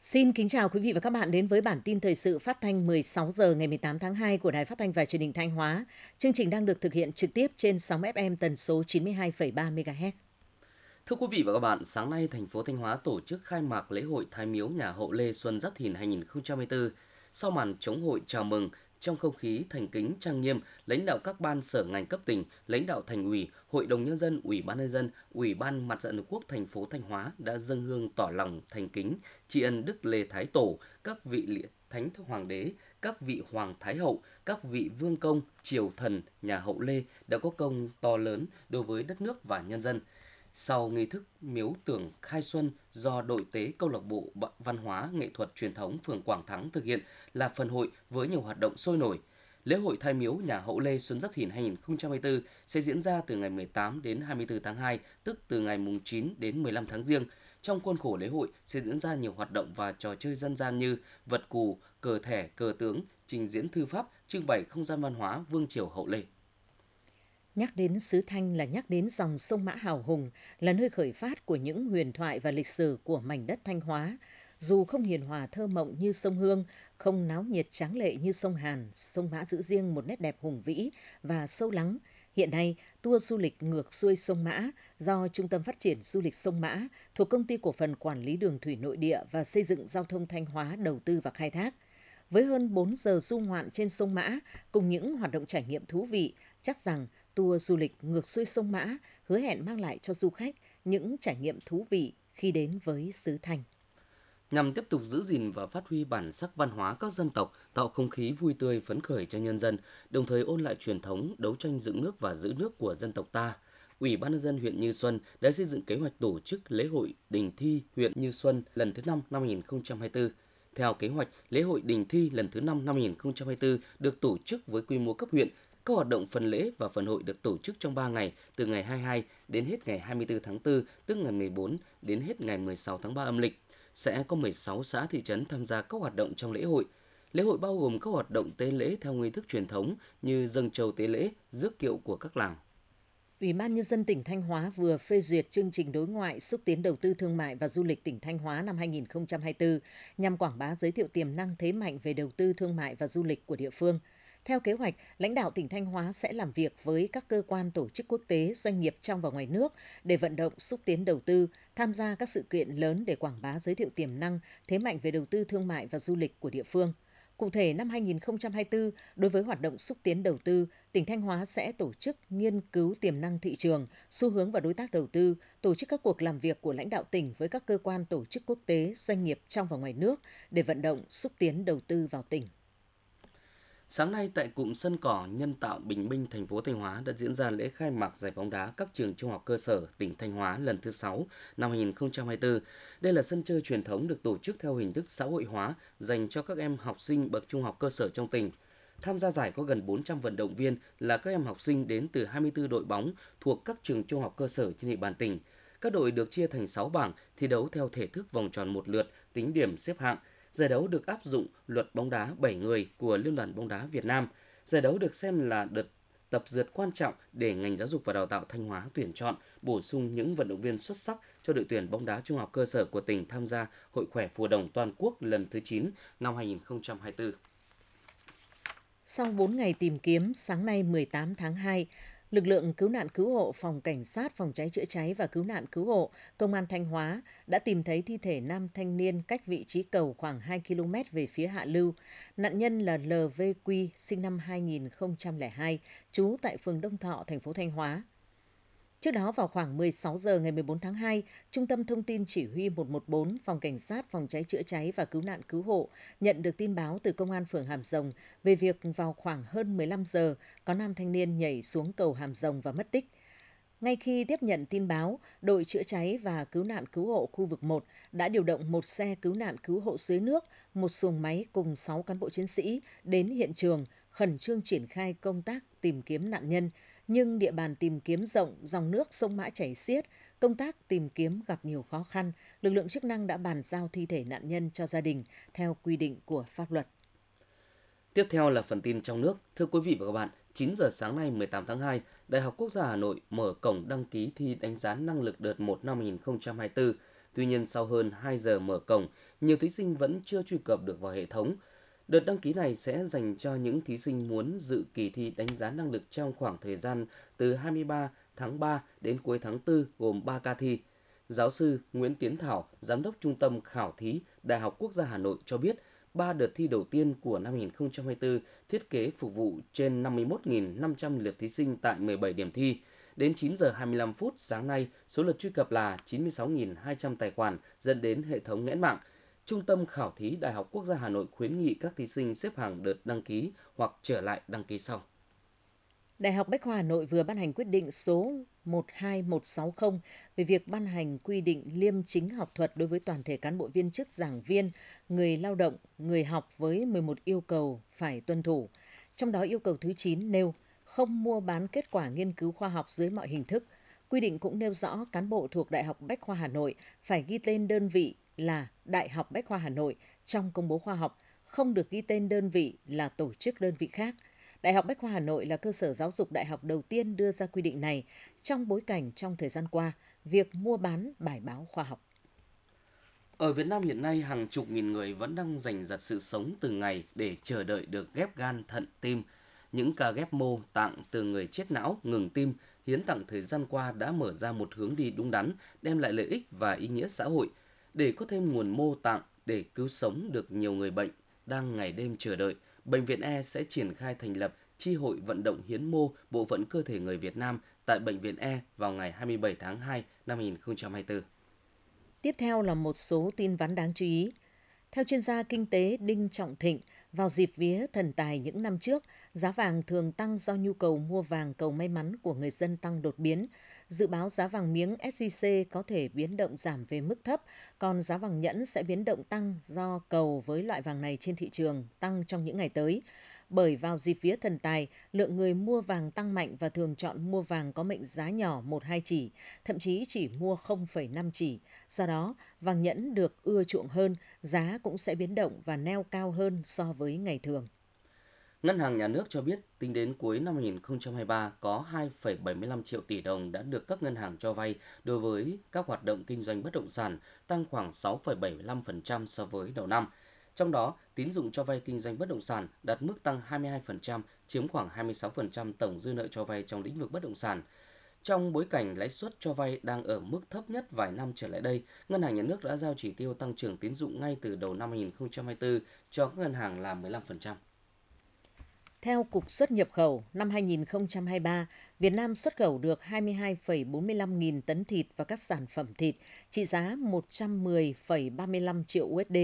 Xin kính chào quý vị và các bạn đến với bản tin thời sự phát thanh 16 giờ ngày 18 tháng 2 của Đài Phát thanh và Truyền hình Thanh Hóa. Chương trình đang được thực hiện trực tiếp trên sóng FM tần số 92,3 MHz. Thưa quý vị và các bạn, sáng nay thành phố Thanh Hóa tổ chức khai mạc lễ hội Thái Miếu nhà Hậu Lê Xuân Giáp Thìn 2024. Sau màn chống hội chào mừng, trong không khí thành kính trang nghiêm, lãnh đạo các ban sở ngành cấp tỉnh, lãnh đạo thành ủy, hội đồng nhân dân, ủy ban nhân dân, ủy ban mặt trận tổ quốc thành phố Thanh Hóa đã dâng hương tỏ lòng thành kính, tri ân Đức Lê Thái Tổ, các vị thánh hoàng đế, các vị hoàng thái hậu, các vị vương công, triều thần nhà hậu Lê đã có công to lớn đối với đất nước và nhân dân. Sau nghi thức miếu tưởng khai xuân do đội tế câu lạc bộ văn hóa nghệ thuật truyền thống phường Quảng Thắng thực hiện là phần hội với nhiều hoạt động sôi nổi. Lễ hội Thay Miếu nhà Hậu Lê Xuân Giáp Thìn 2024 sẽ diễn ra từ ngày 18 đến 24 tháng 2, tức từ ngày mùng 9 đến 15 tháng Giêng. Trong khuôn khổ lễ hội sẽ diễn ra nhiều hoạt động và trò chơi dân gian như vật cù, cờ thẻ, cờ tướng, trình diễn thư pháp, trưng bày không gian văn hóa Vương Triều Hậu Lê. Nhắc đến xứ Thanh là nhắc đến dòng sông Mã Hào Hùng, là nơi khởi phát của những huyền thoại và lịch sử của mảnh đất Thanh Hóa. Dù không hiền hòa thơ mộng như sông Hương, không náo nhiệt tráng lệ như sông Hàn, sông Mã giữ riêng một nét đẹp hùng vĩ và sâu lắng. Hiện nay, tour du lịch ngược xuôi sông Mã do Trung tâm Phát triển Du lịch sông Mã thuộc Công ty Cổ phần Quản lý Đường Thủy Nội địa và Xây dựng Giao thông Thanh Hóa đầu tư và khai thác. Với hơn 4 giờ du ngoạn trên sông Mã cùng những hoạt động trải nghiệm thú vị, chắc rằng tour du lịch ngược xuôi sông Mã hứa hẹn mang lại cho du khách những trải nghiệm thú vị khi đến với xứ Thành. Nhằm tiếp tục giữ gìn và phát huy bản sắc văn hóa các dân tộc, tạo không khí vui tươi phấn khởi cho nhân dân, đồng thời ôn lại truyền thống đấu tranh dựng nước và giữ nước của dân tộc ta, Ủy ban nhân dân huyện Như Xuân đã xây dựng kế hoạch tổ chức lễ hội đình thi huyện Như Xuân lần thứ 5 năm 2024. Theo kế hoạch, lễ hội đình thi lần thứ 5 năm 2024 được tổ chức với quy mô cấp huyện các hoạt động phần lễ và phần hội được tổ chức trong 3 ngày, từ ngày 22 đến hết ngày 24 tháng 4, tức ngày 14 đến hết ngày 16 tháng 3 âm lịch. Sẽ có 16 xã thị trấn tham gia các hoạt động trong lễ hội. Lễ hội bao gồm các hoạt động tế lễ theo nghi thức truyền thống như dâng trầu tế lễ, rước kiệu của các làng. Ủy ban Nhân dân tỉnh Thanh Hóa vừa phê duyệt chương trình đối ngoại xúc tiến đầu tư thương mại và du lịch tỉnh Thanh Hóa năm 2024 nhằm quảng bá giới thiệu tiềm năng thế mạnh về đầu tư thương mại và du lịch của địa phương – theo kế hoạch, lãnh đạo tỉnh Thanh Hóa sẽ làm việc với các cơ quan tổ chức quốc tế, doanh nghiệp trong và ngoài nước để vận động xúc tiến đầu tư, tham gia các sự kiện lớn để quảng bá giới thiệu tiềm năng, thế mạnh về đầu tư thương mại và du lịch của địa phương. Cụ thể, năm 2024, đối với hoạt động xúc tiến đầu tư, tỉnh Thanh Hóa sẽ tổ chức nghiên cứu tiềm năng thị trường, xu hướng và đối tác đầu tư, tổ chức các cuộc làm việc của lãnh đạo tỉnh với các cơ quan tổ chức quốc tế, doanh nghiệp trong và ngoài nước để vận động xúc tiến đầu tư vào tỉnh. Sáng nay tại cụm sân cỏ nhân tạo Bình Minh, thành phố Thanh Hóa đã diễn ra lễ khai mạc giải bóng đá các trường trung học cơ sở tỉnh Thanh Hóa lần thứ 6 năm 2024. Đây là sân chơi truyền thống được tổ chức theo hình thức xã hội hóa dành cho các em học sinh bậc trung học cơ sở trong tỉnh. Tham gia giải có gần 400 vận động viên là các em học sinh đến từ 24 đội bóng thuộc các trường trung học cơ sở trên địa bàn tỉnh. Các đội được chia thành 6 bảng thi đấu theo thể thức vòng tròn một lượt, tính điểm xếp hạng – Giải đấu được áp dụng luật bóng đá 7 người của Liên đoàn bóng đá Việt Nam. Giải đấu được xem là đợt tập dượt quan trọng để ngành giáo dục và đào tạo Thanh Hóa tuyển chọn, bổ sung những vận động viên xuất sắc cho đội tuyển bóng đá trung học cơ sở của tỉnh tham gia Hội khỏe phù đồng toàn quốc lần thứ 9 năm 2024. Sau 4 ngày tìm kiếm, sáng nay 18 tháng 2, lực lượng cứu nạn cứu hộ, phòng cảnh sát phòng cháy chữa cháy và cứu nạn cứu hộ, công an thanh hóa đã tìm thấy thi thể nam thanh niên cách vị trí cầu khoảng 2 km về phía hạ lưu. Nạn nhân là lvq sinh năm 2002 trú tại phường đông thọ, thành phố thanh hóa. Trước đó vào khoảng 16 giờ ngày 14 tháng 2, Trung tâm Thông tin Chỉ huy 114 Phòng Cảnh sát Phòng cháy chữa cháy và Cứu nạn Cứu hộ nhận được tin báo từ Công an phường Hàm Rồng về việc vào khoảng hơn 15 giờ có nam thanh niên nhảy xuống cầu Hàm Rồng và mất tích. Ngay khi tiếp nhận tin báo, đội chữa cháy và cứu nạn cứu hộ khu vực 1 đã điều động một xe cứu nạn cứu hộ dưới nước, một xuồng máy cùng 6 cán bộ chiến sĩ đến hiện trường, khẩn trương triển khai công tác tìm kiếm nạn nhân, nhưng địa bàn tìm kiếm rộng, dòng nước sông Mã chảy xiết, công tác tìm kiếm gặp nhiều khó khăn, lực lượng chức năng đã bàn giao thi thể nạn nhân cho gia đình theo quy định của pháp luật. Tiếp theo là phần tin trong nước. Thưa quý vị và các bạn, 9 giờ sáng nay 18 tháng 2, Đại học Quốc gia Hà Nội mở cổng đăng ký thi đánh giá năng lực đợt 1 năm 2024. Tuy nhiên, sau hơn 2 giờ mở cổng, nhiều thí sinh vẫn chưa truy cập được vào hệ thống. Đợt đăng ký này sẽ dành cho những thí sinh muốn dự kỳ thi đánh giá năng lực trong khoảng thời gian từ 23 tháng 3 đến cuối tháng 4 gồm 3 ca thi. Giáo sư Nguyễn Tiến Thảo, Giám đốc Trung tâm Khảo thí Đại học Quốc gia Hà Nội cho biết, ba đợt thi đầu tiên của năm 2024 thiết kế phục vụ trên 51.500 lượt thí sinh tại 17 điểm thi. Đến 9 giờ 25 phút sáng nay, số lượt truy cập là 96.200 tài khoản dẫn đến hệ thống nghẽn mạng. Trung tâm Khảo thí Đại học Quốc gia Hà Nội khuyến nghị các thí sinh xếp hàng đợt đăng ký hoặc trở lại đăng ký sau. Đại học Bách khoa Hà Nội vừa ban hành quyết định số 12160 về việc ban hành quy định liêm chính học thuật đối với toàn thể cán bộ viên chức giảng viên, người lao động, người học với 11 yêu cầu phải tuân thủ. Trong đó yêu cầu thứ 9 nêu không mua bán kết quả nghiên cứu khoa học dưới mọi hình thức. Quy định cũng nêu rõ cán bộ thuộc Đại học Bách khoa Hà Nội phải ghi tên đơn vị là Đại học Bách khoa Hà Nội trong công bố khoa học, không được ghi tên đơn vị là tổ chức đơn vị khác – Đại học Bách khoa Hà Nội là cơ sở giáo dục đại học đầu tiên đưa ra quy định này trong bối cảnh trong thời gian qua, việc mua bán bài báo khoa học. Ở Việt Nam hiện nay, hàng chục nghìn người vẫn đang giành giật sự sống từng ngày để chờ đợi được ghép gan, thận, tim. Những ca ghép mô tạng từ người chết não, ngừng tim, hiến tặng thời gian qua đã mở ra một hướng đi đúng đắn, đem lại lợi ích và ý nghĩa xã hội. Để có thêm nguồn mô tạng để cứu sống được nhiều người bệnh đang ngày đêm chờ đợi – Bệnh viện E sẽ triển khai thành lập chi hội vận động hiến mô bộ phận cơ thể người Việt Nam tại Bệnh viện E vào ngày 27 tháng 2 năm 2024. Tiếp theo là một số tin vắn đáng chú ý. Theo chuyên gia kinh tế Đinh Trọng Thịnh, vào dịp vía thần tài những năm trước, giá vàng thường tăng do nhu cầu mua vàng cầu may mắn của người dân tăng đột biến. Dự báo giá vàng miếng SJC có thể biến động giảm về mức thấp, còn giá vàng nhẫn sẽ biến động tăng do cầu với loại vàng này trên thị trường tăng trong những ngày tới bởi vào dịp vía thần tài, lượng người mua vàng tăng mạnh và thường chọn mua vàng có mệnh giá nhỏ 1-2 chỉ, thậm chí chỉ mua 0,5 chỉ. Do đó, vàng nhẫn được ưa chuộng hơn, giá cũng sẽ biến động và neo cao hơn so với ngày thường. Ngân hàng Nhà nước cho biết tính đến cuối năm 2023 có 2,75 triệu tỷ đồng đã được các ngân hàng cho vay đối với các hoạt động kinh doanh bất động sản, tăng khoảng 6,75% so với đầu năm – trong đó, tín dụng cho vay kinh doanh bất động sản đạt mức tăng 22%, chiếm khoảng 26% tổng dư nợ cho vay trong lĩnh vực bất động sản. Trong bối cảnh lãi suất cho vay đang ở mức thấp nhất vài năm trở lại đây, Ngân hàng Nhà nước đã giao chỉ tiêu tăng trưởng tín dụng ngay từ đầu năm 2024 cho các ngân hàng là 15%. Theo Cục xuất nhập khẩu, năm 2023, Việt Nam xuất khẩu được 22,45 nghìn tấn thịt và các sản phẩm thịt, trị giá 110,35 triệu USD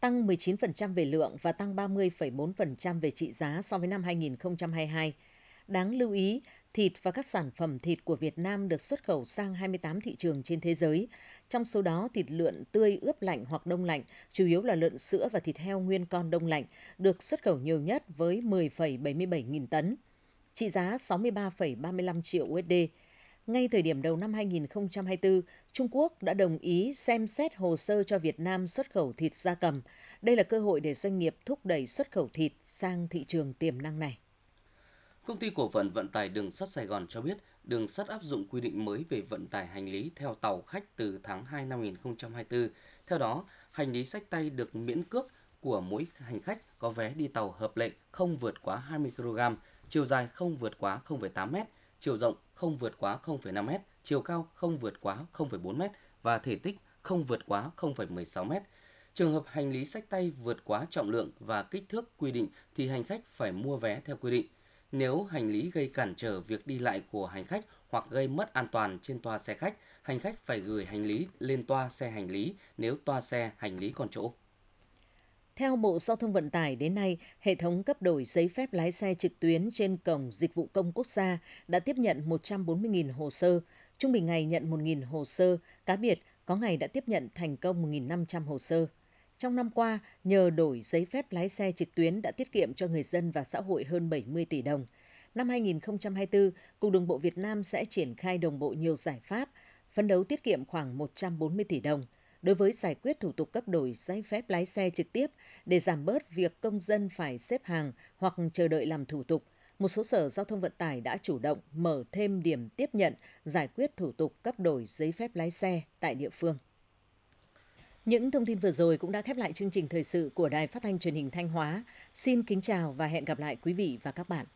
tăng 19% về lượng và tăng 30,4% về trị giá so với năm 2022. Đáng lưu ý, thịt và các sản phẩm thịt của Việt Nam được xuất khẩu sang 28 thị trường trên thế giới. Trong số đó, thịt lợn tươi ướp lạnh hoặc đông lạnh, chủ yếu là lợn sữa và thịt heo nguyên con đông lạnh, được xuất khẩu nhiều nhất với 10,77 nghìn tấn, trị giá 63,35 triệu USD. Ngay thời điểm đầu năm 2024, Trung Quốc đã đồng ý xem xét hồ sơ cho Việt Nam xuất khẩu thịt gia cầm. Đây là cơ hội để doanh nghiệp thúc đẩy xuất khẩu thịt sang thị trường tiềm năng này. Công ty cổ phần vận tải đường sắt Sài Gòn cho biết, đường sắt áp dụng quy định mới về vận tải hành lý theo tàu khách từ tháng 2 năm 2024. Theo đó, hành lý sách tay được miễn cước của mỗi hành khách có vé đi tàu hợp lệ không vượt quá 20 kg, chiều dài không vượt quá 0,8 m, chiều rộng không vượt quá 0,5 m, chiều cao không vượt quá 0,4 m và thể tích không vượt quá 0,16 m. Trường hợp hành lý sách tay vượt quá trọng lượng và kích thước quy định thì hành khách phải mua vé theo quy định. Nếu hành lý gây cản trở việc đi lại của hành khách hoặc gây mất an toàn trên toa xe khách, hành khách phải gửi hành lý lên toa xe hành lý nếu toa xe hành lý còn chỗ. Theo Bộ Giao thông Vận tải, đến nay, hệ thống cấp đổi giấy phép lái xe trực tuyến trên Cổng Dịch vụ Công Quốc gia đã tiếp nhận 140.000 hồ sơ, trung bình ngày nhận 1.000 hồ sơ, cá biệt có ngày đã tiếp nhận thành công 1.500 hồ sơ. Trong năm qua, nhờ đổi giấy phép lái xe trực tuyến đã tiết kiệm cho người dân và xã hội hơn 70 tỷ đồng. Năm 2024, Cục Đường bộ Việt Nam sẽ triển khai đồng bộ nhiều giải pháp, phấn đấu tiết kiệm khoảng 140 tỷ đồng – đối với giải quyết thủ tục cấp đổi giấy phép lái xe trực tiếp để giảm bớt việc công dân phải xếp hàng hoặc chờ đợi làm thủ tục. một số sở giao thông vận tải đã chủ động mở thêm điểm tiếp nhận, giải quyết thủ tục cấp đổi giấy phép lái xe tại địa phương. Những thông tin vừa rồi cũng đã khép lại chương trình thời sự của Đài Phát thanh Truyền hình Thanh Hóa. Xin kính chào và hẹn gặp lại quý vị và các bạn.